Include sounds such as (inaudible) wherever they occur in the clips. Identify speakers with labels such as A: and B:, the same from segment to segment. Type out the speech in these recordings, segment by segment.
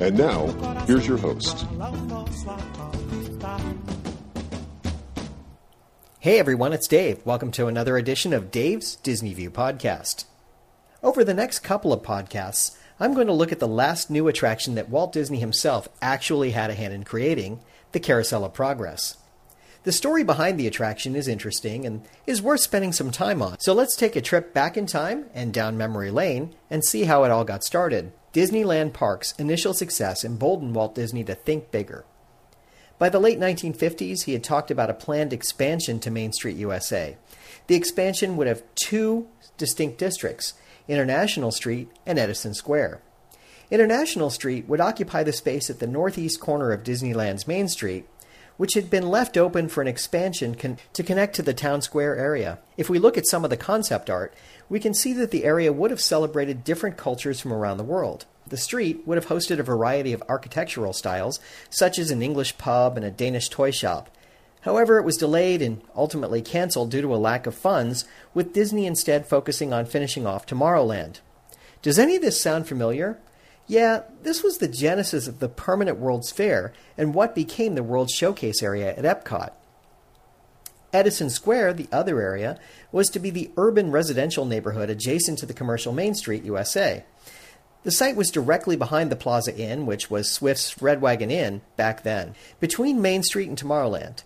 A: And now, here's your host.
B: Hey everyone, it's Dave. Welcome to another edition of Dave's Disney View podcast. Over the next couple of podcasts, I'm going to look at the last new attraction that Walt Disney himself actually had a hand in creating, the Carousel of Progress. The story behind the attraction is interesting and is worth spending some time on. So let's take a trip back in time and down memory lane and see how it all got started. Disneyland Park's initial success emboldened Walt Disney to think bigger. By the late 1950s, he had talked about a planned expansion to Main Street USA. The expansion would have two distinct districts International Street and Edison Square. International Street would occupy the space at the northeast corner of Disneyland's Main Street, which had been left open for an expansion con- to connect to the town square area. If we look at some of the concept art, we can see that the area would have celebrated different cultures from around the world. The street would have hosted a variety of architectural styles, such as an English pub and a Danish toy shop. However, it was delayed and ultimately canceled due to a lack of funds, with Disney instead focusing on finishing off Tomorrowland. Does any of this sound familiar? Yeah, this was the genesis of the permanent World's Fair and what became the World Showcase area at Epcot. Edison Square, the other area, was to be the urban residential neighborhood adjacent to the commercial Main Street, USA. The site was directly behind the Plaza Inn, which was Swift's Red Wagon Inn back then, between Main Street and Tomorrowland.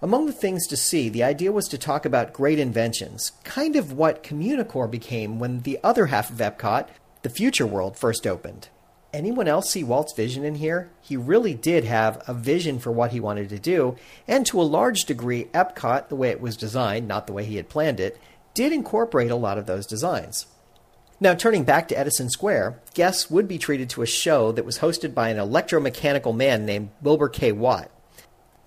B: Among the things to see, the idea was to talk about great inventions, kind of what Communicore became when the other half of Epcot, the future world, first opened. Anyone else see Walt's vision in here? He really did have a vision for what he wanted to do, and to a large degree, Epcot, the way it was designed, not the way he had planned it, did incorporate a lot of those designs. Now, turning back to Edison Square, guests would be treated to a show that was hosted by an electromechanical man named Wilbur K. Watt.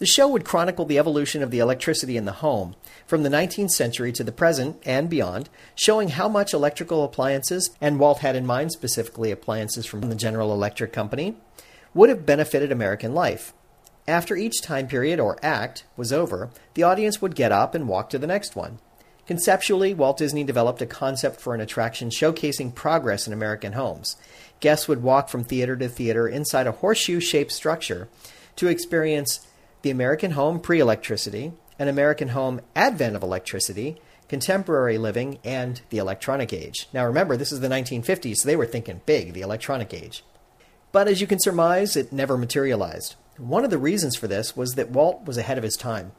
B: The show would chronicle the evolution of the electricity in the home from the 19th century to the present and beyond, showing how much electrical appliances, and Walt had in mind specifically appliances from the General Electric Company, would have benefited American life. After each time period or act was over, the audience would get up and walk to the next one. Conceptually, Walt Disney developed a concept for an attraction showcasing progress in American homes. Guests would walk from theater to theater inside a horseshoe shaped structure to experience the American Home Pre Electricity, An American Home Advent of Electricity, Contemporary Living, and the Electronic Age. Now remember, this is the 1950s, so they were thinking big, the Electronic Age. But as you can surmise, it never materialized. One of the reasons for this was that Walt was ahead of his time.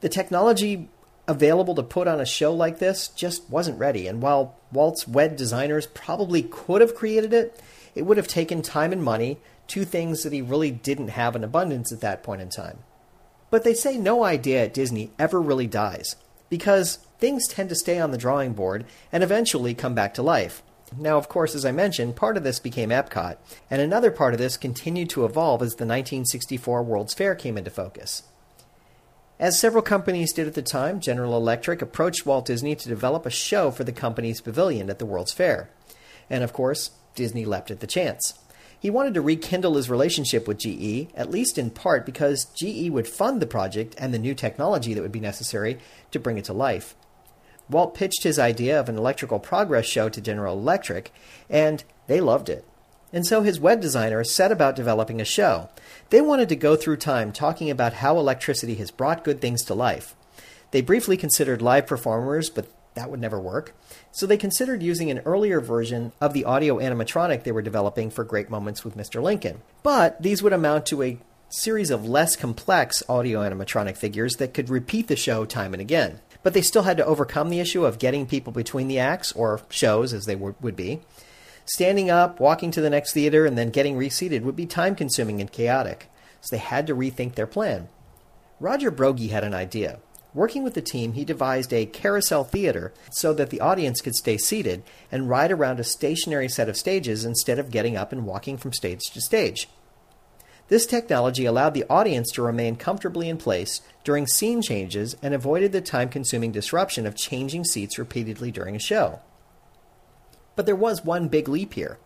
B: The technology available to put on a show like this just wasn't ready, and while Walt's WED designers probably could have created it, it would have taken time and money two things that he really didn't have in abundance at that point in time. But they say no idea at Disney ever really dies, because things tend to stay on the drawing board and eventually come back to life. Now, of course, as I mentioned, part of this became Epcot, and another part of this continued to evolve as the 1964 World's Fair came into focus. As several companies did at the time, General Electric approached Walt Disney to develop a show for the company's pavilion at the World's Fair. And of course, Disney leapt at the chance. He wanted to rekindle his relationship with GE, at least in part because GE would fund the project and the new technology that would be necessary to bring it to life. Walt pitched his idea of an electrical progress show to General Electric, and they loved it. And so his WED designer set about developing a show. They wanted to go through time talking about how electricity has brought good things to life. They briefly considered live performers, but that would never work. So they considered using an earlier version of the audio animatronic they were developing for Great Moments with Mr. Lincoln. But these would amount to a series of less complex audio animatronic figures that could repeat the show time and again. But they still had to overcome the issue of getting people between the acts, or shows as they would be. Standing up, walking to the next theater, and then getting reseated would be time consuming and chaotic. so they had to rethink their plan. Roger Broggie had an idea. Working with the team, he devised a carousel theater so that the audience could stay seated and ride around a stationary set of stages instead of getting up and walking from stage to stage. This technology allowed the audience to remain comfortably in place during scene changes and avoided the time consuming disruption of changing seats repeatedly during a show. But there was one big leap here.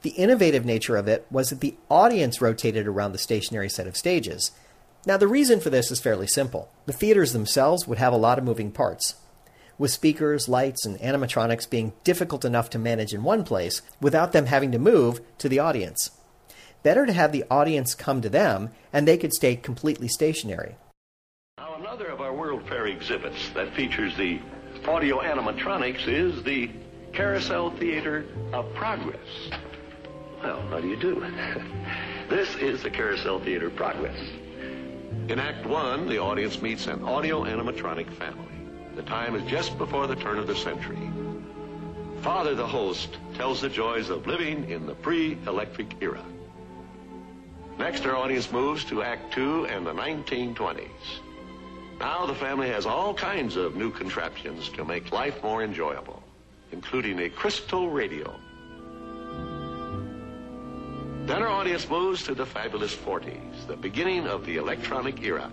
B: The innovative nature of it was that the audience rotated around the stationary set of stages. Now, the reason for this is fairly simple. The theaters themselves would have a lot of moving parts. With speakers, lights, and animatronics being difficult enough to manage in one place without them having to move to the audience. Better to have the audience come to them and they could stay completely stationary.
C: Now, another of our World Fair exhibits that features the audio animatronics is the Carousel Theater of Progress. Well, how do you do? (laughs) this is the Carousel Theater Progress. In Act One, the audience meets an audio animatronic family. The time is just before the turn of the century. Father, the host, tells the joys of living in the pre-electric era. Next, our audience moves to Act Two and the 1920s. Now the family has all kinds of new contraptions to make life more enjoyable, including a crystal radio. Then our audience moves to the fabulous 40s, the beginning of the electronic era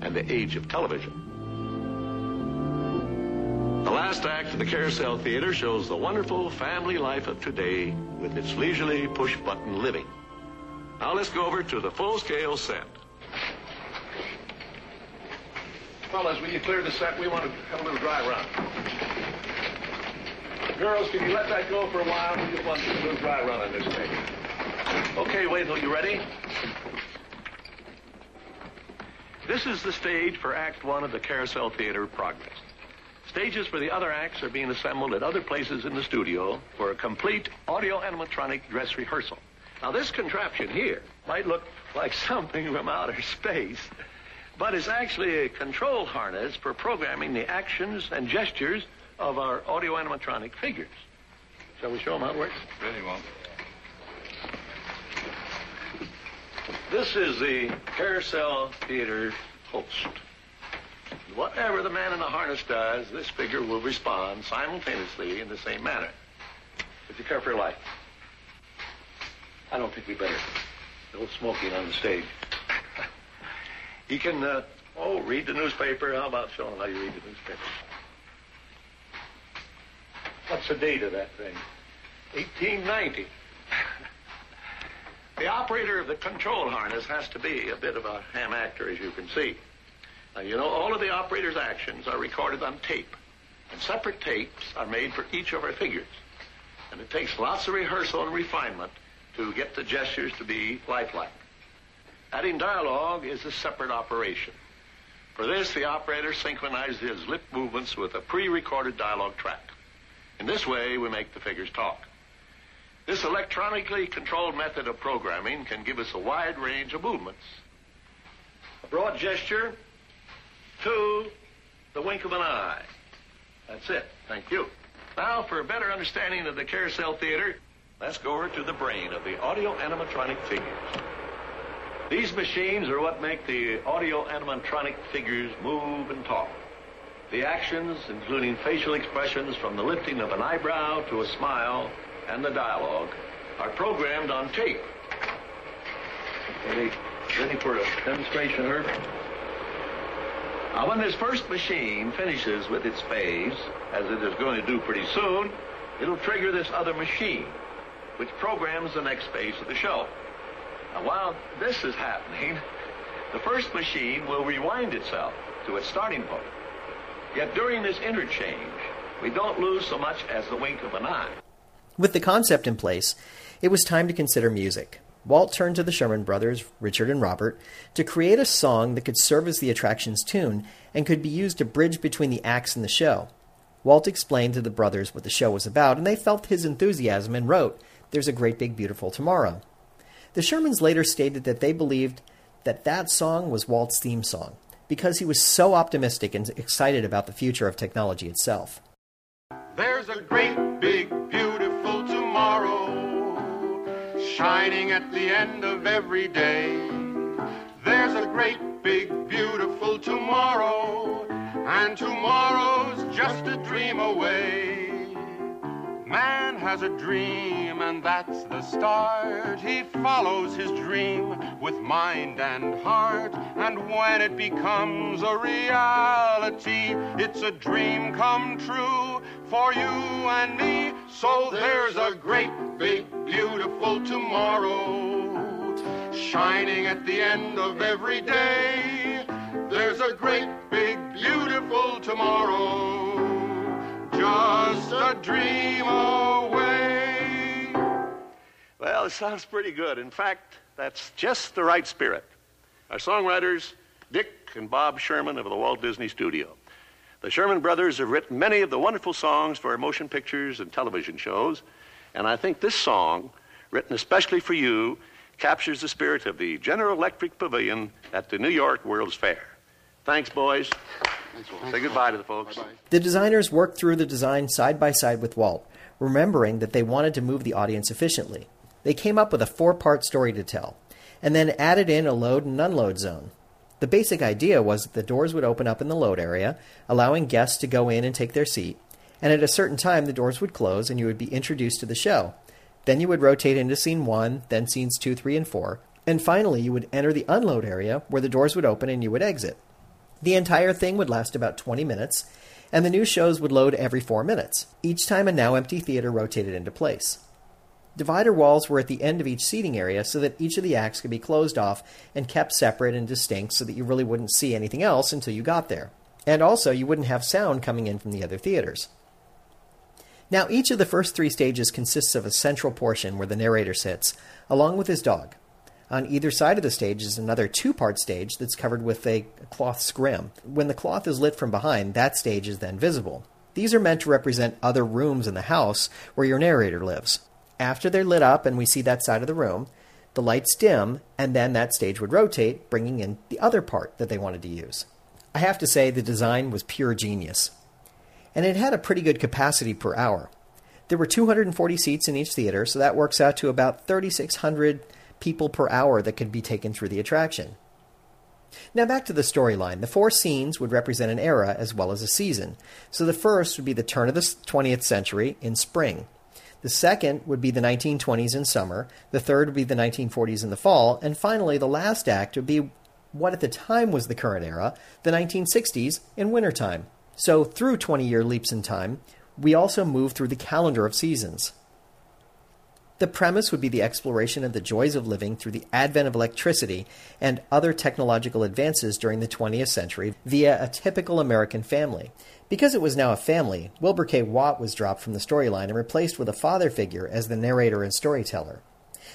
C: and the age of television. The last act of the Carousel Theater shows the wonderful family life of today with its leisurely push-button living. Now let's go over to the full-scale set. Fellas, will you clear the set? We want to have a little dry run. Girls, can you let that go for a while? We just want to do a little dry run on this thing. Okay, Wendell, you ready? This is the stage for Act One of the Carousel Theater Progress. Stages for the other acts are being assembled at other places in the studio for a complete audio animatronic dress rehearsal. Now, this contraption here might look like something from outer space, but it's actually a control harness for programming the actions and gestures of our audio animatronic figures. Shall we show them how it works?
D: Very well.
C: This is the Carousel Theater host. Whatever the man in the harness does, this figure will respond simultaneously in the same manner. Would you care for your life? I don't think we better. No smoking on the stage. (laughs) he can, uh, oh, read the newspaper. How about showing how you read the newspaper? What's the date of that thing? 1890. (laughs) the operator of the control harness has to be a bit of a ham actor, as you can see. Now, you know, all of the operator's actions are recorded on tape, and separate tapes are made for each of our figures. And it takes lots of rehearsal and refinement to get the gestures to be lifelike. Adding dialogue is a separate operation. For this, the operator synchronizes his lip movements with a pre-recorded dialogue track. In this way, we make the figures talk. This electronically controlled method of programming can give us a wide range of movements. A broad gesture to the wink of an eye. That's it. Thank you. Now, for a better understanding of the Carousel Theater, let's go over to the brain of the audio animatronic figures. These machines are what make the audio animatronic figures move and talk. The actions, including facial expressions from the lifting of an eyebrow to a smile and the dialogue, are programmed on tape. Ready, ready for a demonstration, Herb? Now, when this first machine finishes with its phase, as it is going to do pretty soon, it'll trigger this other machine, which programs the next phase of the show. Now, while this is happening, (laughs) the first machine will rewind itself to its starting point. Yet during this interchange, we don't lose so much as the wink of an eye.
B: With the concept in place, it was time to consider music. Walt turned to the Sherman brothers, Richard and Robert, to create a song that could serve as the attraction's tune and could be used to bridge between the acts in the show. Walt explained to the brothers what the show was about, and they felt his enthusiasm and wrote, There's a Great Big Beautiful Tomorrow. The Shermans later stated that they believed that that song was Walt's theme song because he was so optimistic and excited about the future of technology itself.
D: There's a great, big, beautiful tomorrow shining at the end of every day. There's a great, big, beautiful tomorrow, and tomorrow's just a dream away. Man has a dream, and that's the start. He follows his dream with mind and heart. And when it becomes a reality, it's a dream come true for you and me. So there's a great, big, beautiful tomorrow shining at the end of every day. There's a great, big, beautiful tomorrow just a dream away.
C: Well, it sounds pretty good. In fact, that's just the right spirit. Our songwriters, Dick and Bob Sherman of the Walt Disney Studio. The Sherman brothers have written many of the wonderful songs for motion pictures and television shows, and I think this song, written especially for you, captures the spirit of the General Electric Pavilion at the New York World's Fair. Thanks, boys. Say goodbye to the folks.
B: The designers worked through the design side by side with Walt, remembering that they wanted to move the audience efficiently. They came up with a four part story to tell, and then added in a load and unload zone. The basic idea was that the doors would open up in the load area, allowing guests to go in and take their seat, and at a certain time the doors would close and you would be introduced to the show. Then you would rotate into scene one, then scenes two, three, and four, and finally you would enter the unload area where the doors would open and you would exit. The entire thing would last about 20 minutes, and the new shows would load every four minutes, each time a now empty theater rotated into place. Divider walls were at the end of each seating area so that each of the acts could be closed off and kept separate and distinct so that you really wouldn't see anything else until you got there. And also, you wouldn't have sound coming in from the other theaters. Now, each of the first three stages consists of a central portion where the narrator sits, along with his dog. On either side of the stage is another two part stage that's covered with a cloth scrim. When the cloth is lit from behind, that stage is then visible. These are meant to represent other rooms in the house where your narrator lives. After they're lit up and we see that side of the room, the lights dim, and then that stage would rotate, bringing in the other part that they wanted to use. I have to say, the design was pure genius. And it had a pretty good capacity per hour. There were 240 seats in each theater, so that works out to about 3,600 people per hour that could be taken through the attraction. Now back to the storyline. The four scenes would represent an era as well as a season. So the first would be the turn of the 20th century in spring. The second would be the 1920s in summer. The third would be the 1940s in the fall. And finally, the last act would be what at the time was the current era, the 1960s in wintertime. So through 20 year leaps in time, we also move through the calendar of seasons. The premise would be the exploration of the joys of living through the advent of electricity and other technological advances during the 20th century via a typical American family. Because it was now a family, Wilbur K. Watt was dropped from the storyline and replaced with a father figure as the narrator and storyteller.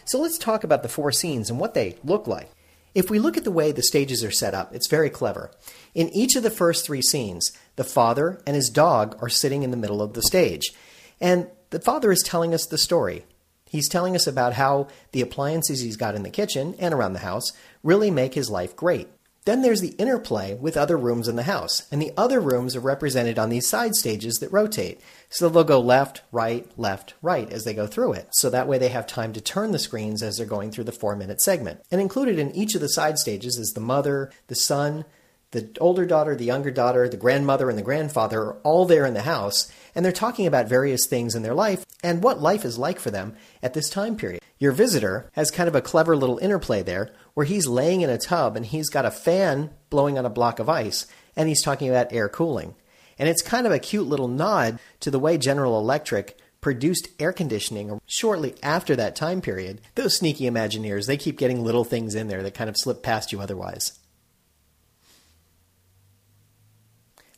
B: So let's talk about the four scenes and what they look like. If we look at the way the stages are set up, it's very clever. In each of the first three scenes, the father and his dog are sitting in the middle of the stage. And the father is telling us the story. He's telling us about how the appliances he's got in the kitchen and around the house really make his life great. Then there's the interplay with other rooms in the house, and the other rooms are represented on these side stages that rotate. So they'll go left, right, left, right as they go through it. So that way they have time to turn the screens as they're going through the four minute segment. And included in each of the side stages is the mother, the son, the older daughter, the younger daughter, the grandmother, and the grandfather are all there in the house, and they're talking about various things in their life and what life is like for them at this time period. Your visitor has kind of a clever little interplay there where he's laying in a tub and he's got a fan blowing on a block of ice, and he's talking about air cooling. And it's kind of a cute little nod to the way General Electric produced air conditioning shortly after that time period. Those sneaky Imagineers, they keep getting little things in there that kind of slip past you otherwise.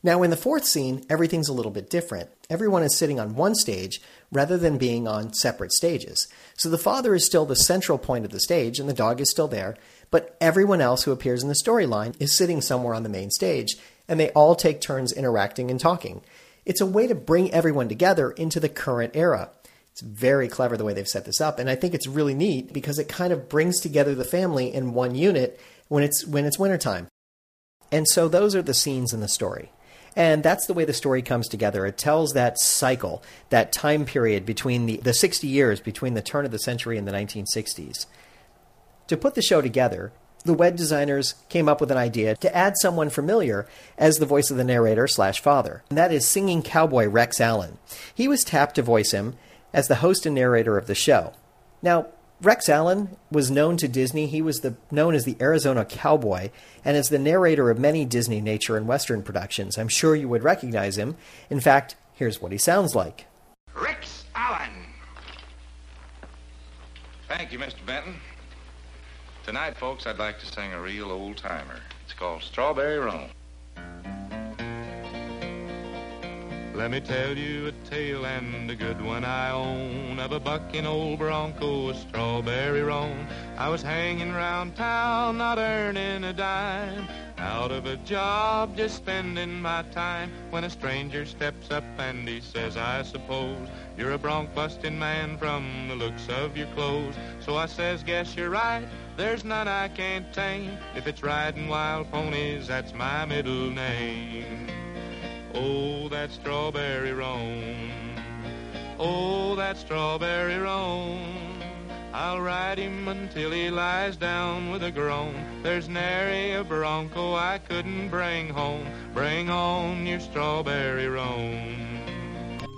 B: Now, in the fourth scene, everything's a little bit different. Everyone is sitting on one stage rather than being on separate stages. So the father is still the central point of the stage and the dog is still there, but everyone else who appears in the storyline is sitting somewhere on the main stage and they all take turns interacting and talking. It's a way to bring everyone together into the current era. It's very clever the way they've set this up, and I think it's really neat because it kind of brings together the family in one unit when it's when it's wintertime. And so those are the scenes in the story. And that's the way the story comes together. It tells that cycle, that time period between the, the 60 years between the turn of the century and the 1960s. To put the show together, the WED designers came up with an idea to add someone familiar as the voice of the narrator slash father, and that is singing cowboy Rex Allen. He was tapped to voice him as the host and narrator of the show. Now, Rex Allen was known to Disney. He was the, known as the Arizona Cowboy and as the narrator of many Disney nature and western productions. I'm sure you would recognize him. In fact, here's what he sounds like.
E: Rex Allen.
F: Thank you, Mr. Benton. Tonight, folks, I'd like to sing a real old timer. It's called Strawberry Roan.
G: Let me tell you a tale and a good one I own of a bucking old bronco, a strawberry roan. I was hanging round town, not earning a dime, out of a job, just spending my time. When a stranger steps up and he says, I suppose you're a bronc busting man from the looks of your clothes. So I says, guess you're right. There's none I can't tame. If it's riding wild ponies, that's my middle name. Oh, that strawberry roan. Oh, that strawberry roan. I'll ride him until he lies down with a groan. There's nary a bronco I couldn't bring home. Bring on your strawberry roan.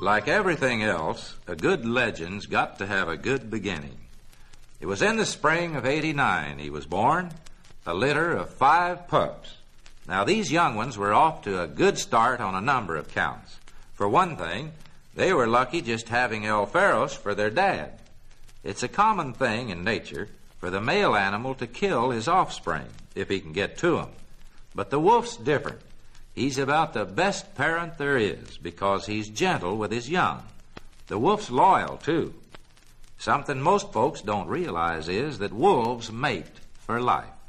F: Like everything else, a good legend's got to have a good beginning. It was in the spring of 89 he was born, a litter of five pups. Now, these young ones were off to a good start on a number of counts. For one thing, they were lucky just having El Faros for their dad. It's a common thing in nature for the male animal to kill his offspring if he can get to 'em. But the wolf's different. He's about the best parent there is because he's gentle with his young. The wolf's loyal, too. Something most folks don't realize is that wolves mate for life.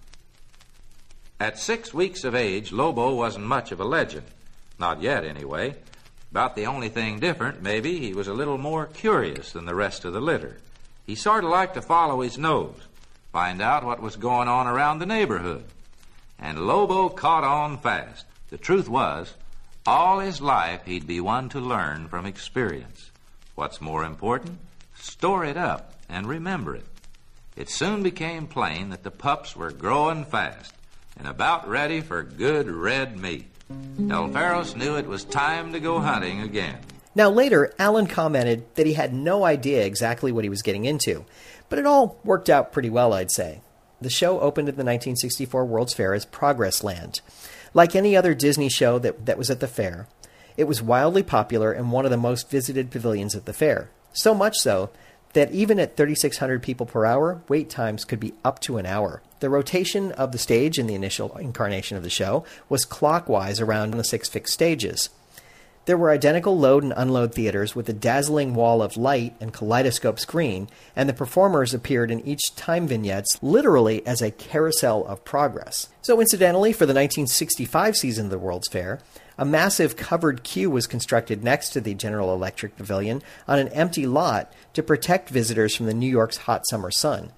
F: At six weeks of age, Lobo wasn't much of a legend. Not yet, anyway. About the only thing different, maybe, he was a little more curious than the rest of the litter. He sort of liked to follow his nose, find out what was going on around the neighborhood. And Lobo caught on fast. The truth was, all his life he'd be one to learn from experience. What's more important, store it up and remember it. It soon became plain that the pups were growing fast and about ready for good red meat. Alvaros knew it was time to go hunting again.
B: Now, later, Allen commented that he had no idea exactly what he was getting into, but it all worked out pretty well, I'd say. The show opened at the 1964 World's Fair as Progressland. Like any other Disney show that, that was at the fair, it was wildly popular and one of the most visited pavilions at the fair. So much so that even at 3,600 people per hour, wait times could be up to an hour. The rotation of the stage in the initial incarnation of the show was clockwise around the six fixed stages. There were identical load and unload theaters with a dazzling wall of light and kaleidoscope screen, and the performers appeared in each time vignettes literally as a carousel of progress. So, incidentally, for the 1965 season of the World's Fair, a massive covered queue was constructed next to the General Electric Pavilion on an empty lot to protect visitors from the New York's hot summer sun.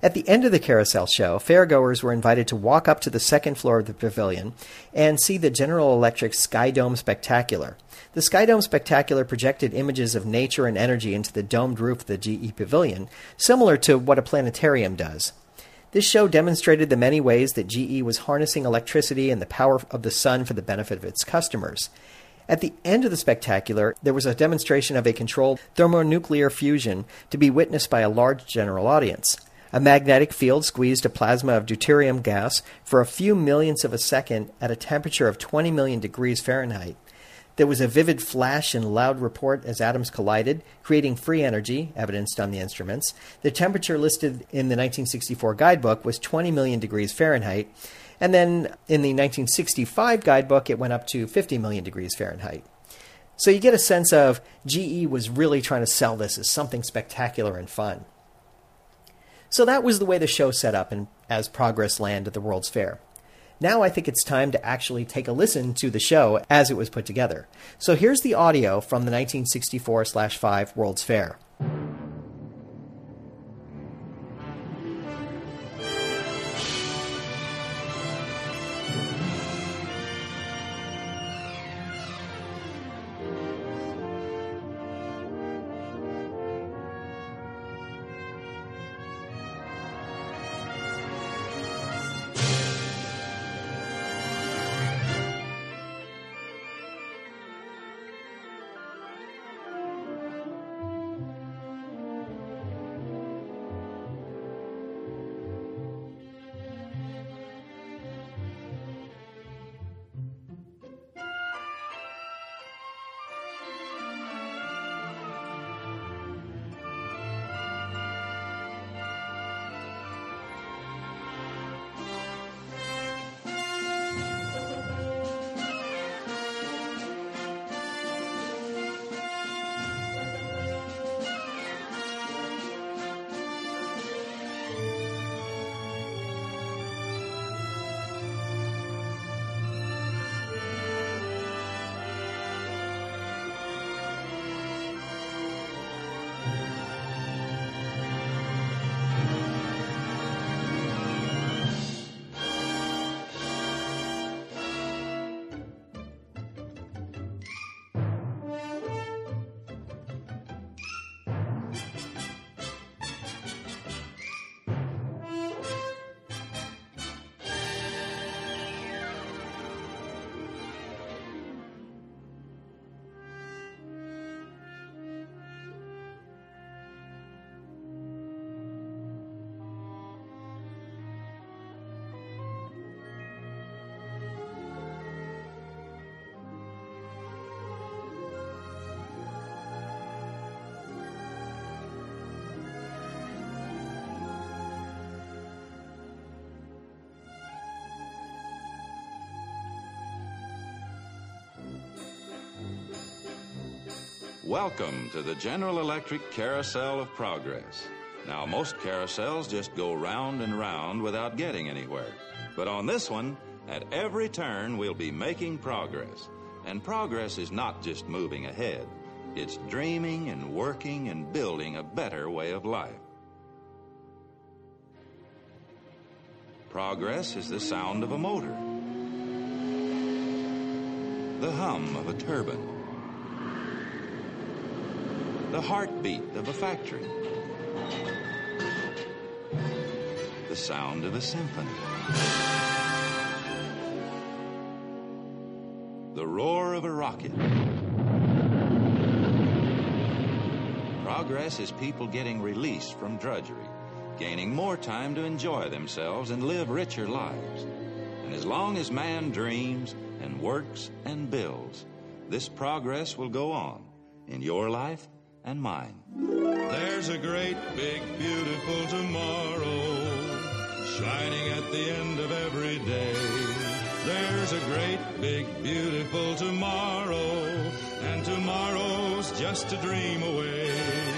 B: At the end of the carousel show, fairgoers were invited to walk up to the second floor of the pavilion and see the General Electric Sky Dome Spectacular. The Sky Dome Spectacular projected images of nature and energy into the domed roof of the GE Pavilion, similar to what a planetarium does. This show demonstrated the many ways that GE was harnessing electricity and the power of the sun for the benefit of its customers. At the end of the spectacular, there was a demonstration of a controlled thermonuclear fusion to be witnessed by a large general audience. A magnetic field squeezed a plasma of deuterium gas for a few millionths of a second at a temperature of 20 million degrees Fahrenheit. There was a vivid flash and loud report as atoms collided, creating free energy, evidenced on the instruments. The temperature listed in the 1964 guidebook was 20 million degrees Fahrenheit, and then in the 1965 guidebook, it went up to 50 million degrees Fahrenheit. So you get a sense of GE was really trying to sell this as something spectacular and fun. So that was the way the show set up in, as Progressland at the World's Fair. Now I think it's time to actually take a listen to the show as it was put together. So here's the audio from the 1964 5 World's Fair.
F: Welcome to the General Electric Carousel of Progress. Now, most carousels just go round and round without getting anywhere. But on this one, at every turn, we'll be making progress. And progress is not just moving ahead, it's dreaming and working and building a better way of life. Progress is the sound of a motor, the hum of a turbine, the heartbeat of a factory, the sound of a symphony, the roar of a rocket. Progress is people getting released from drudgery, gaining more time to enjoy themselves and live richer lives. And as long as man dreams and works and builds, this progress will go on in your life and mine.
H: There's a great, big, beautiful tomorrow shining at the end of every day. There's a great, big, beautiful tomorrow, and tomorrow's just a dream away.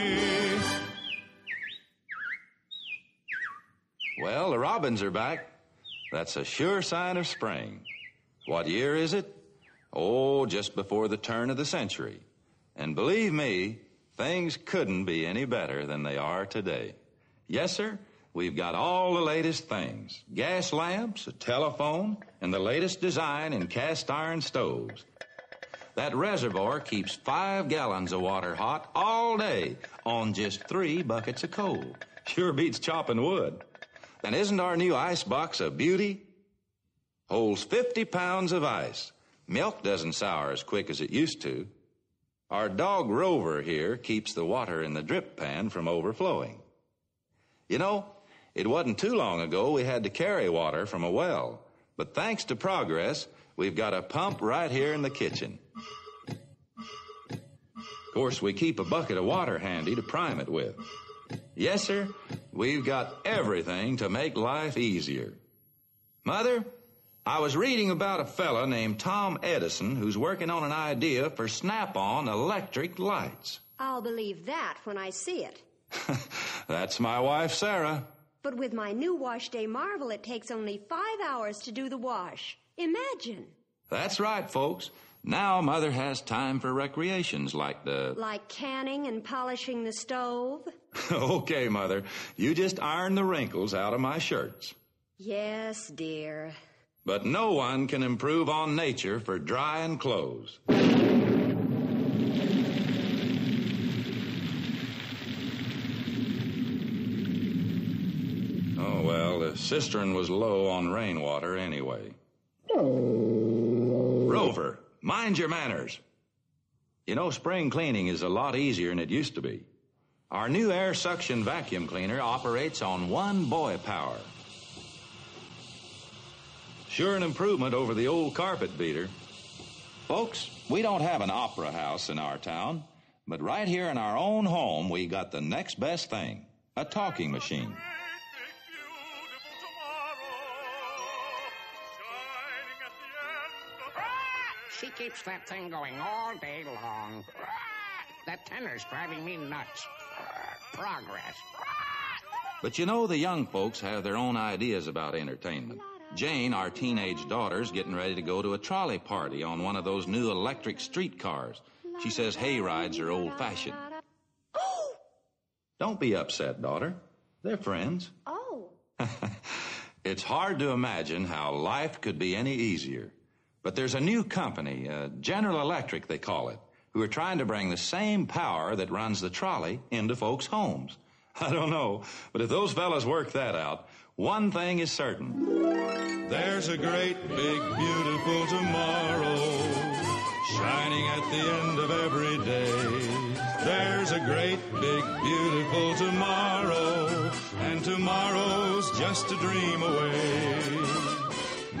F: Well, the robins are back. That's a sure sign of spring. What year is it? Oh, just before the turn of the century. And believe me, things couldn't be any better than they are today. Yes, sir, we've got all the latest things. Gas lamps, a telephone, and the latest design in cast iron stoves. That reservoir keeps five gallons of water hot all day on just three buckets of coal. Sure beats chopping wood. And isn't our new ice box a beauty? Holds 50 pounds of ice. Milk doesn't sour as quick as it used to. Our dog Rover here keeps the water in the drip pan from overflowing. You know, it wasn't too long ago we had to carry water from a well. But thanks to progress, we've got a pump right here in the kitchen. Of course, we keep a bucket of water handy to prime it with. Yes, sir, we've got everything to make life easier. Mother, I was reading about a fella named Tom Edison who's working on an idea for snap-on electric lights.
I: I'll believe that when I see it. (laughs)
F: That's my wife, Sarah.
I: But with my new wash day marvel, it takes only five hours to do the wash. Imagine.
F: That's right, folks. Now Mother has time for recreations like the.
I: Like canning and polishing the stove? (laughs)
F: okay, Mother. You just iron the wrinkles out of my shirts.
I: Yes, dear.
F: But no one can improve on nature for drying clothes. Oh, well, the cistern was low on rainwater anyway. Oh. Rover, mind your manners. You know, spring cleaning is a lot easier than it used to be. Our new air suction vacuum cleaner operates on one boy power. Sure an improvement over the old carpet beater. Folks, we don't have an opera house in our town, but right here in our own home, we got the next best thing a talking machine.
J: She keeps that thing going all day long. That tenor's driving me nuts. Progress.
F: But you know, the young folks have their own ideas about entertainment. Jane, our teenage daughter's getting ready to go to a trolley party on one of those new electric streetcars. She says hay rides are old fashioned.
I: Oh!
F: Don't be upset, daughter. They're friends.
I: Oh. (laughs)
F: It's hard to imagine how life could be any easier. But there's a new company, uh, General Electric they call it, who are trying to bring the same power that runs the trolley into folks' homes. (laughs) I don't know, but if those fellas work that out, one thing is certain.
H: There's a great, big, beautiful tomorrow shining at the end of every day. There's a great, big, beautiful tomorrow, and tomorrow's just a dream away.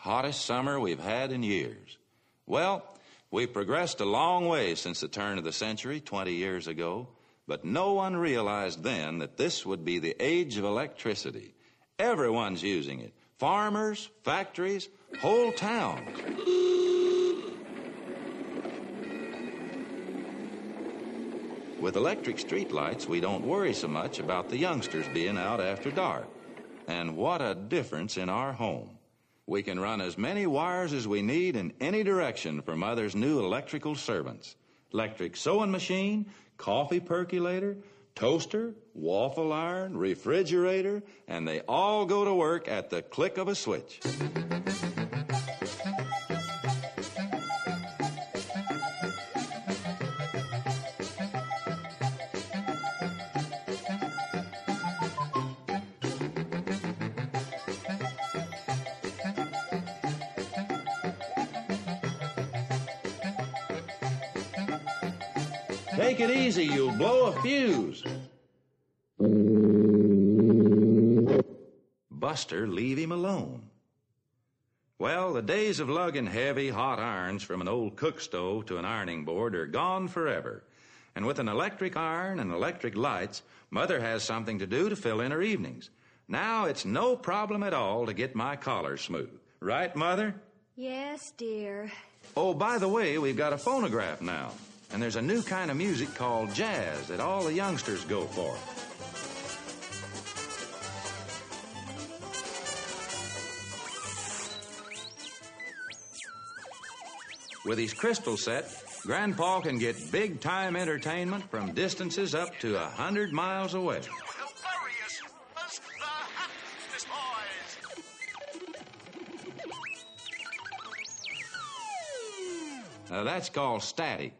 F: Hottest summer we've had in years. Well, we've progressed a long way since the turn of the century, 20 years ago, but no one realized then that this would be the age of electricity. Everyone's using it. Farmers, factories, whole towns. With electric streetlights, we don't worry so much about the youngsters being out after dark. And what a difference in our home. We can run as many wires as we need in any direction for Mother's new electrical servants. Electric sewing machine, coffee percolator, toaster, waffle iron, refrigerator, and they all go to work at the click of a switch. Take it easy, you'll blow a fuse. Buster, leave him alone. Well, the days of lugging heavy, hot irons from an old cook stove to an ironing board are gone forever. And with an electric iron and electric lights, Mother has something to do to fill in her evenings. Now it's no problem at all to get my collar smooth. Right, Mother?
I: Yes, dear.
F: Oh, by the way, we've got a phonograph now. And there's a new kind of music called jazz that all the youngsters go for. With his crystal set, Grandpa can get big time entertainment from distances up to a hundred miles away. Now that's called static.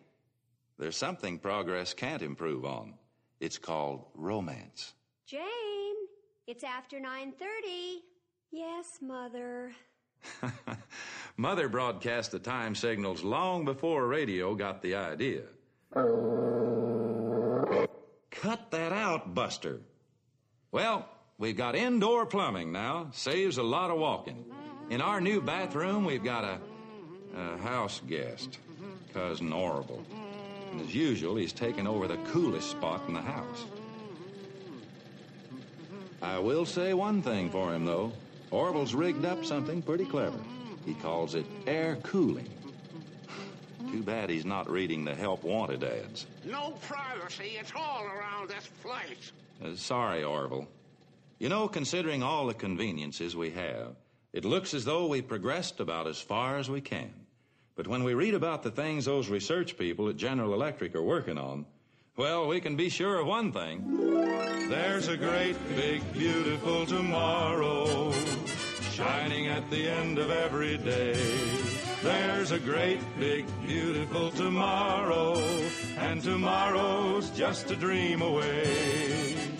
F: There's something progress can't improve on. It's called romance.
I: Jane, it's after 9:30. Yes, mother. (laughs)
F: Mother broadcast the time signals long before radio got the idea. Cut that out, Buster. Well, we've got indoor plumbing now. Saves a lot of walking. In our new bathroom, we've got a, a house guest, Cousin Orville. And as usual, he's taken over the coolest spot in the house. I will say one thing for him, though. Orville's rigged up something pretty clever. He calls it air cooling. Too bad he's not reading the help wanted ads.
J: No privacy at all around this place.
F: Uh, sorry, Orville. You know, considering all the conveniences we have, it looks as though we progressed about as far as we can. But when we read about the things those research people at General Electric are working on, well, we can be sure of one thing.
H: There's a great, big, beautiful tomorrow shining at the end of every day. There's a great, big, beautiful tomorrow, and tomorrow's just a dream away.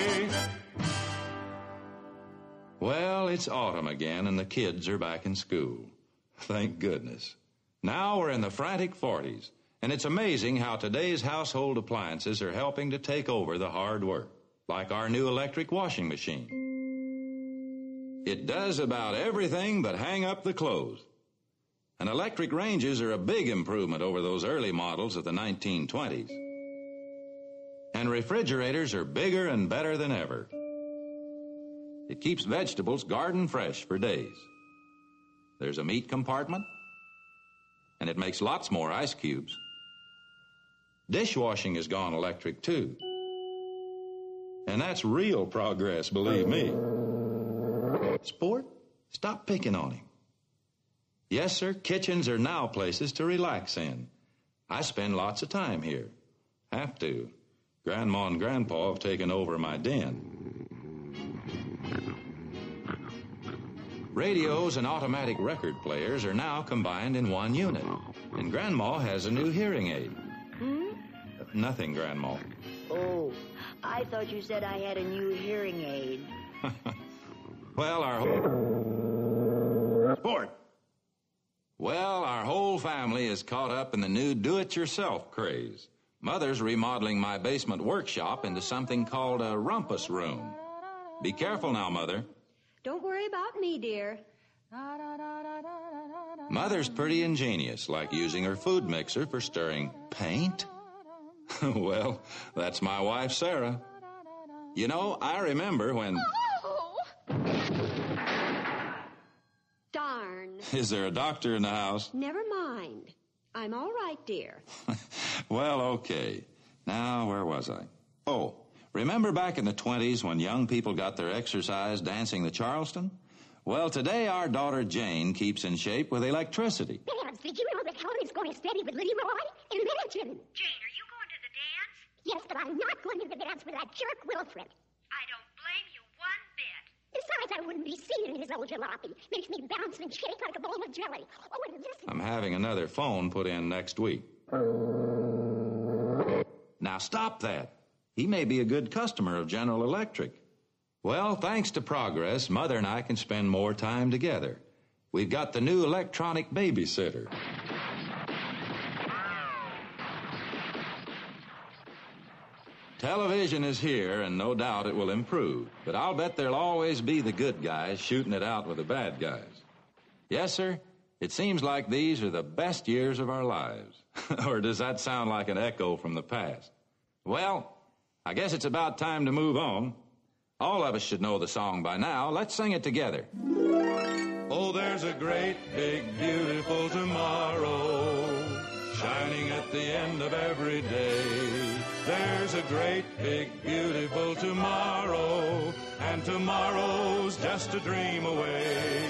F: Well, it's autumn again, and the kids are back in school. (laughs) Thank goodness. Now we're in the frantic 40s, and it's amazing how today's household appliances are helping to take over the hard work, like our new electric washing machine. It does about everything but hang up the clothes. And electric ranges are a big improvement over those early models of the 1920s. And refrigerators are bigger and better than ever. It keeps vegetables garden fresh for days. There's a meat compartment, and it makes lots more ice cubes. Dishwashing has gone electric too. And that's real progress, believe me. Sport, stop picking on him. Yes, sir, kitchens are now places to relax in. I spend lots of time here. Have to. Grandma and Grandpa have taken over my den. Radios and automatic record players are now combined in one unit. And Grandma has a new hearing aid.
K: Hmm?
F: Nothing, Grandma.
K: Oh, I thought you said I had a new hearing aid. (laughs)
F: Well, our whole... Sport! Well, our whole family is caught up in the new do-it-yourself craze. Mother's remodeling my basement workshop into something called a rumpus room. Be careful now, Mother.
I: Don't worry about me, dear.
F: Mother's pretty ingenious, like using her food mixer for stirring paint. (laughs) well, that's my wife, Sarah. You know, I remember when. Oh!
I: Darn. (laughs)
F: Is there a doctor in the house?
I: Never mind. I'm all right, dear. (laughs)
F: Well, okay. Now, where was I? Oh, remember back in the 20s when young people got their exercise dancing the Charleston? Well, today our daughter Jane keeps in shape with electricity.
L: Babs, did you know that Helen is going steady with Liddy Roy? Imagine! Jane, are you going to the dance? Yes, but I'm not going to the dance with that jerk Wilfred.
M: I don't blame you one bit.
L: Besides, I wouldn't be seen in his old jalopy. Makes me bounce and shake like a bowl of jelly. Oh, and listen.
F: I'm having another phone put in next week. Now stop that. He may be a good customer of General Electric. Well, thanks to progress, Mother and I can spend more time together. We've got the new electronic babysitter. Television is here, and no doubt it will improve. But I'll bet there'll always be the good guys shooting it out with the bad guys. Yes, sir, it seems like these are the best years of our lives. (laughs) or does that sound like an echo from the past? Well, I guess it's about time to move on. All of us should know the song by now. Let's sing it together.
N: Oh, there's a great, big, beautiful tomorrow shining at the end of every day. There's a great, big, beautiful tomorrow, and tomorrow's just a dream away.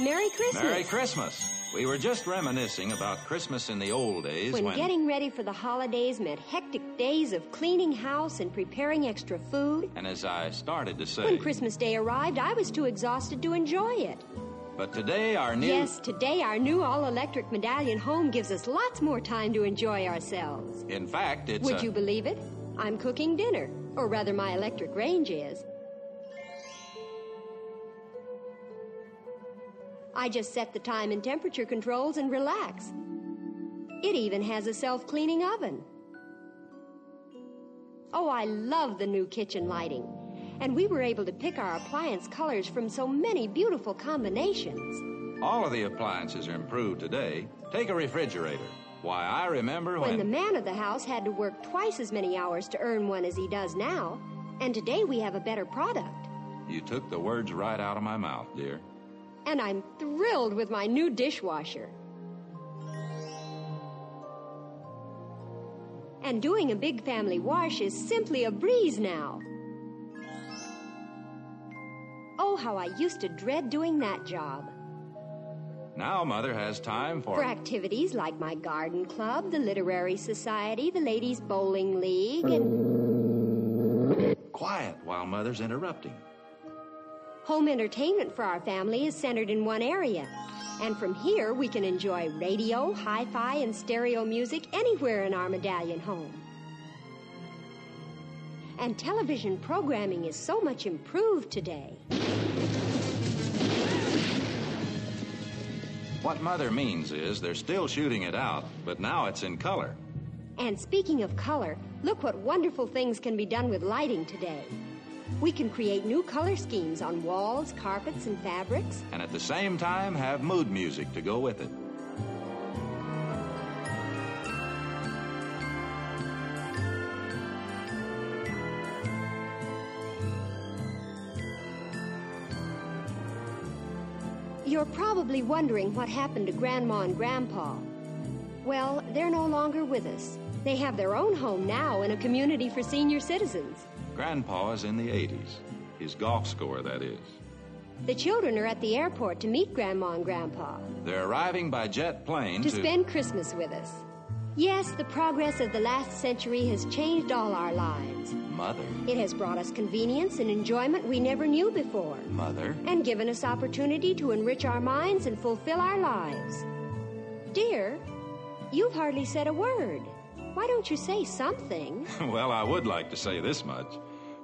I: Merry Christmas.
F: Merry Christmas. We were just reminiscing about Christmas in the old days
I: When,
F: when,
I: getting ready for the holidays meant hectic days of cleaning house and preparing extra food.
F: and as I started to say,
I: When Christmas Day arrived, I was too exhausted to enjoy it.
F: but today our new
I: Yes, today our new all electric medallion home gives us lots more time to enjoy ourselves.
F: In fact, it's
I: Would
F: a-
I: you believe it? I'm cooking dinner, or rather, my electric range is. I just set the time and temperature controls and relax. It even has a self cleaning oven. Oh, I love the new kitchen lighting. And we were able to pick our appliance colors from so many beautiful combinations.
F: all of the appliances are improved today. Take a refrigerator. Why, I remember when,
I: When the man of the house had to work twice as many hours to earn one as he does now, and today we have a better product.
F: you took the words right out of my mouth, dear.
I: And I'm thrilled with my new dishwasher. And doing a big family wash is simply a breeze now. Oh, how I used to dread doing that job.
F: Now Mother has time for,
I: For activities like my garden club, the literary society, the ladies bowling league, and
F: quiet while Mother's interrupting.
I: Home entertainment for our family is centered in one area. And from here, we can enjoy radio, hi fi, and stereo music anywhere in our medallion home. And television programming is so much improved today.
F: What Mother means is they're still shooting it out, but now it's in color.
I: And speaking of color, look what wonderful things can be done with lighting today. We can create new color schemes on walls, carpets, and fabrics.
F: And at the same time, have mood music to go with it.
I: You're probably wondering what happened to Grandma and Grandpa. Well, they're no longer with us. They have their own home now in a community for senior citizens.
F: Grandpa is in the 80s. His golf score, that is.
I: The children are at the airport to meet Grandma and Grandpa.
F: They're arriving by jet plane
I: to, to spend Christmas with us. Yes, the progress of the last century has changed all our lives.
F: Mother.
I: It has brought us convenience and enjoyment we never knew before.
F: Mother.
I: And given us opportunity to enrich our minds and fulfill our lives. Dear, you've hardly said a word. Why don't you say something? (laughs)
F: well, I would like to say this much.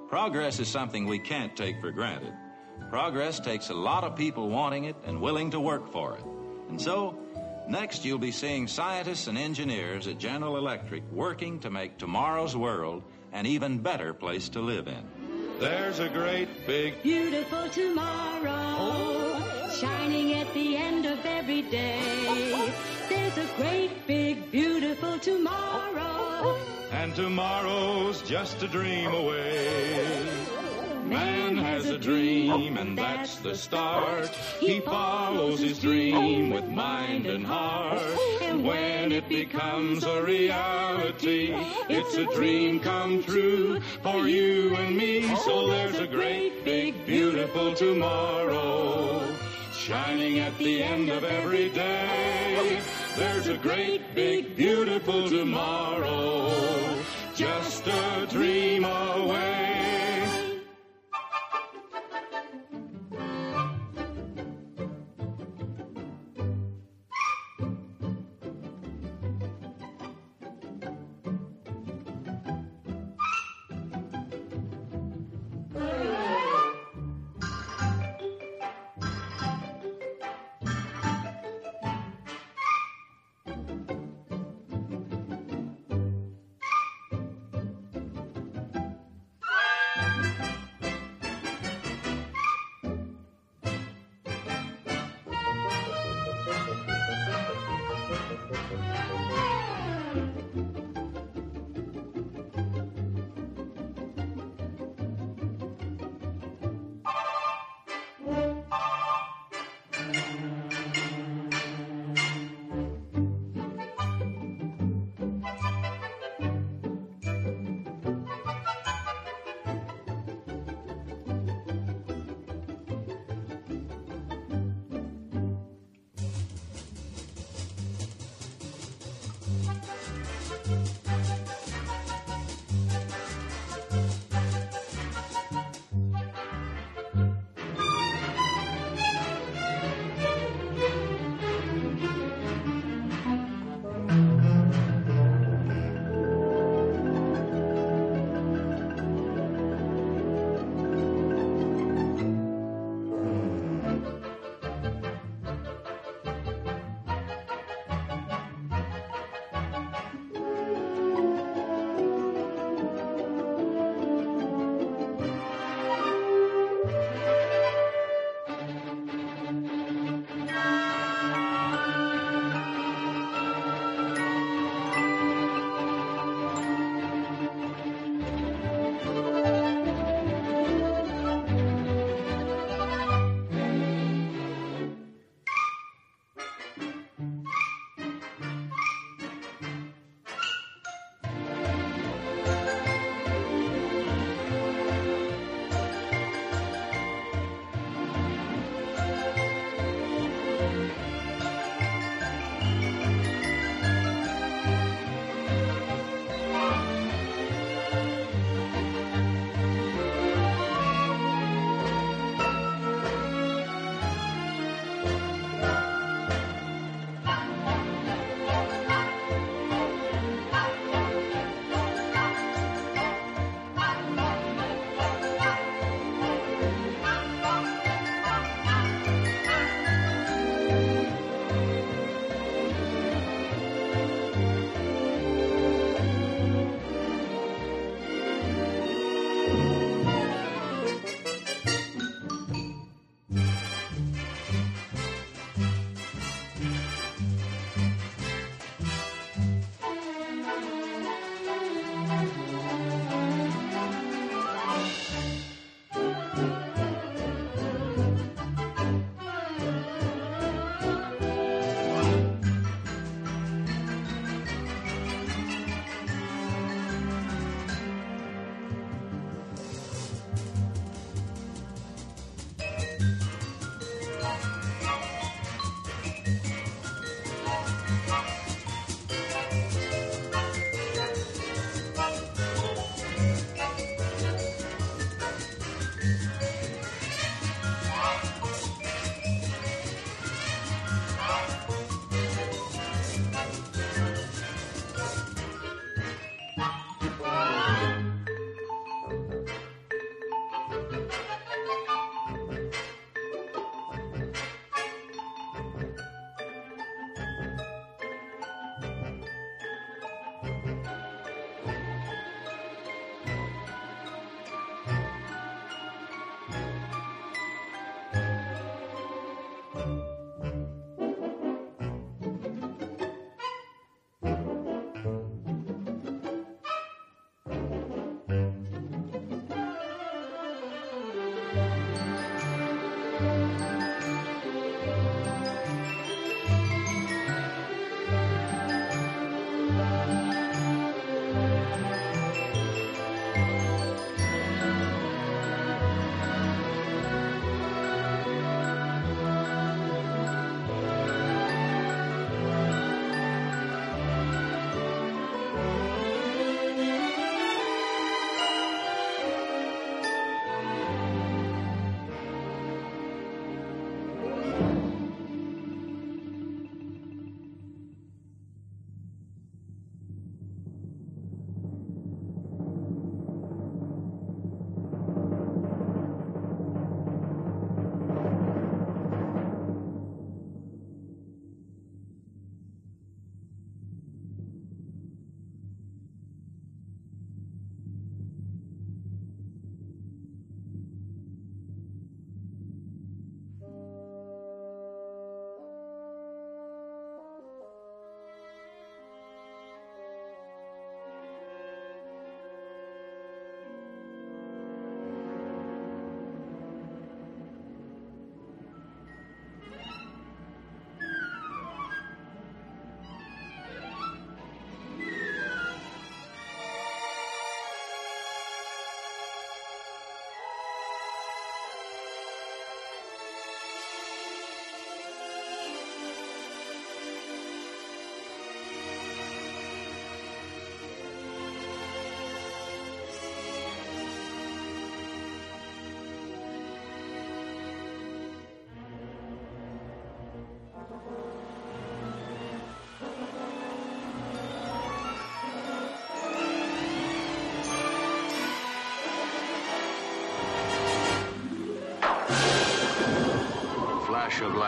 F: Progress is something we can't take for granted. Progress takes a lot of people wanting it and willing to work for it. And so, next you'll be seeing scientists and engineers at General Electric working to make tomorrow's world an even better place to live in.
H: There's a great big
O: beautiful tomorrow shining at the end of every day. There's a great big beautiful tomorrow.
H: And tomorrow's just a dream away. Man has a dream, and that's the start. He follows his dream with mind and heart. And when it becomes a reality, it's a dream come true for you and me. So there's a great, big, beautiful tomorrow shining at the end of every day. There's a great, big, beautiful tomorrow, just a dream away.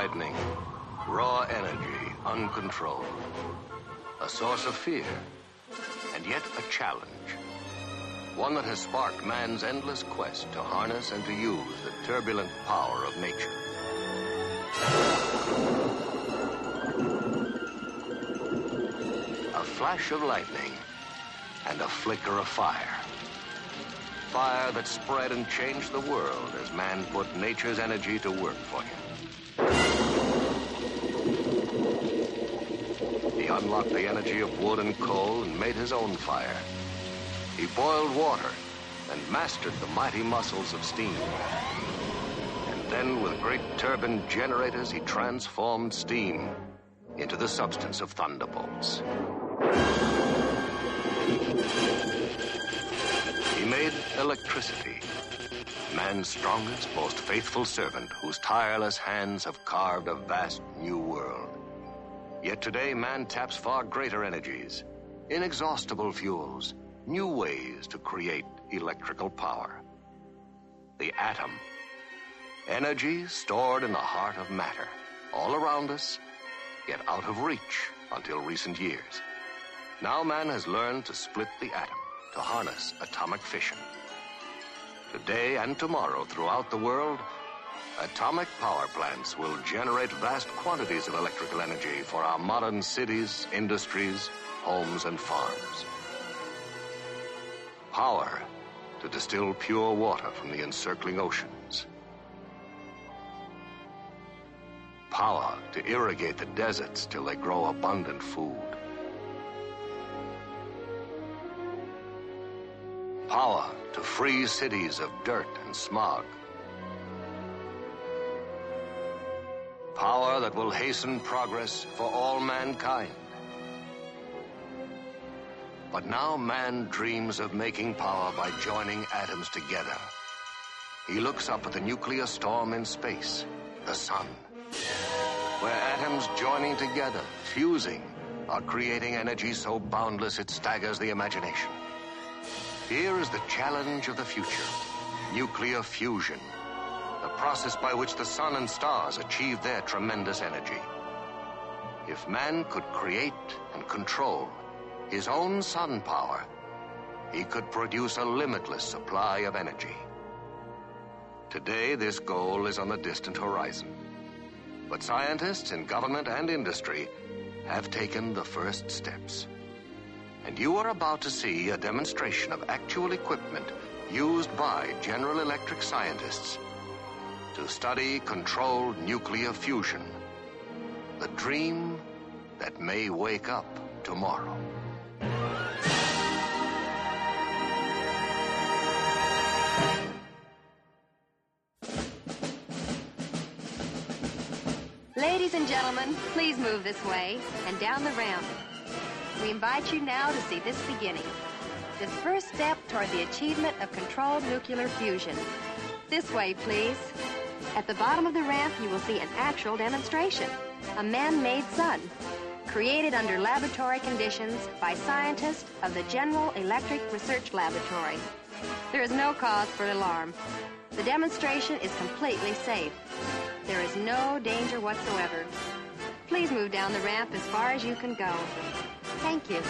P: Lightning, raw energy, uncontrolled. A source of fear, and yet a challenge. One that has sparked man's endless quest to harness and to use the turbulent power of nature. A flash of lightning and a flicker of fire. Fire that spread and changed the world as man put nature's energy to work for him. Unlocked the energy of wood and coal and made his own fire. He boiled water and mastered the mighty muscles of steam. And then, with great turbine generators, he transformed steam into the substance of thunderbolts. He made electricity, man's strongest, most faithful servant, whose tireless hands have carved a vast new world. Yet today, man taps far greater energies, inexhaustible fuels, new ways to create electrical power. The atom. Energy stored in the heart of matter, all around us, yet out of reach until recent years. Now man has learned to split the atom, to harness atomic fission. Today and tomorrow throughout the world, atomic power plants will generate vast quantities of electrical energy for our modern cities, industries, homes, and farms. Power to distill pure water from the encircling oceans. Power to irrigate the deserts till they grow abundant food. Power to free cities of dirt and smog. Power that will hasten progress for all mankind. But now man dreams of making power by joining atoms together. He looks up at the nuclear storm in space, the sun, where atoms joining together, fusing, are creating energy so boundless it staggers the imagination. Here is the challenge of the future nuclear fusion, process by which the sun and stars achieve their tremendous energy. If man could create and control his own sun power, he could produce a limitless supply of energy. Today, this goal is on the distant horizon. But scientists in government and industry have taken the first steps. And you are about to see a demonstration of actual equipment used by General Electric scientists to study controlled nuclear fusion. The dream that may wake up tomorrow.
I: Ladies and gentlemen, please move this way and down the ramp. We invite you now to see this beginning. This first step toward the achievement of controlled nuclear fusion. This way, please. At the bottom of the ramp, you will see an actual demonstration. A man-made sun, created under laboratory conditions by scientists of the General Electric Research Laboratory. There is no cause for alarm. The demonstration is completely safe. There is no danger whatsoever. Please move down the ramp as far as you can go. Thank you.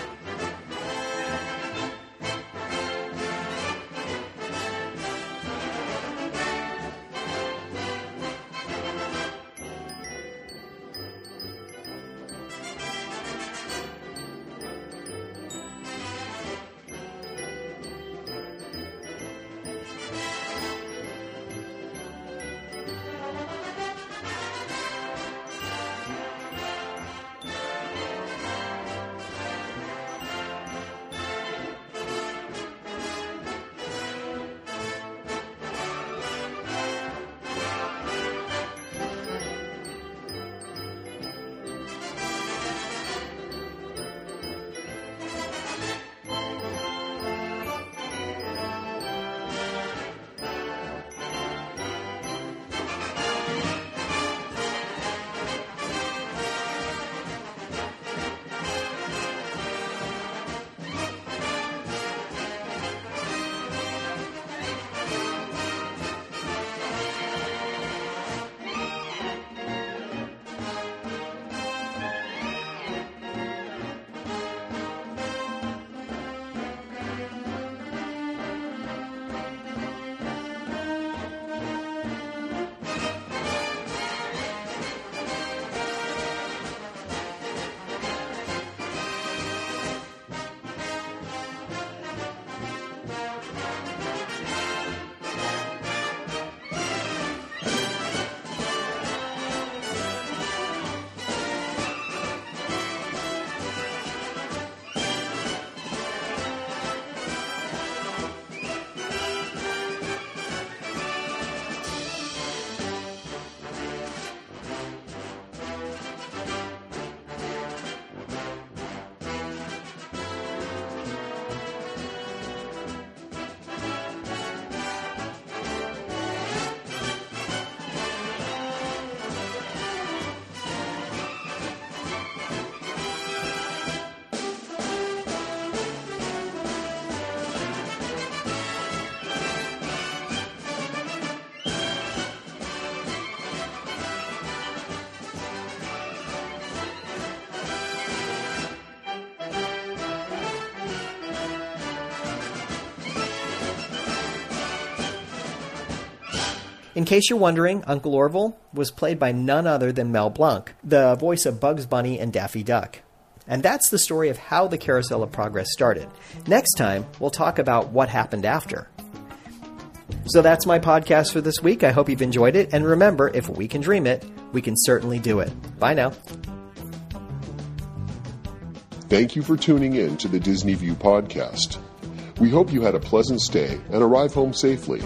B: In case you're wondering, Uncle Orville was played by none other than Mel Blanc, the voice of Bugs Bunny and Daffy Duck. And that's the story of how the Carousel of Progress started. Next time, we'll talk about what happened after. So that's my podcast for this week. I hope you've enjoyed it. And remember, if we can dream it, we can certainly do it. Bye now.
A: Thank you for tuning in to the Disney View podcast. We hope you had a pleasant stay and arrive home safely.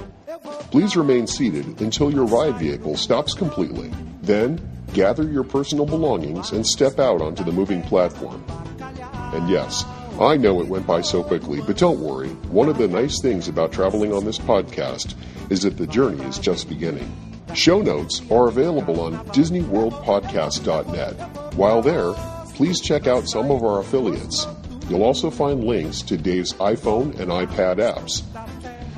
A: Please remain seated until your ride vehicle stops completely. Then, gather your personal belongings and step out onto the moving platform. And yes, I know it went by so quickly, but don't worry. One of the nice things about traveling on this podcast is that the journey is just beginning. Show notes are available on DisneyWorldPodcast.net. While there, please check out some of our affiliates. You'll also find links to Dave's iPhone and iPad apps.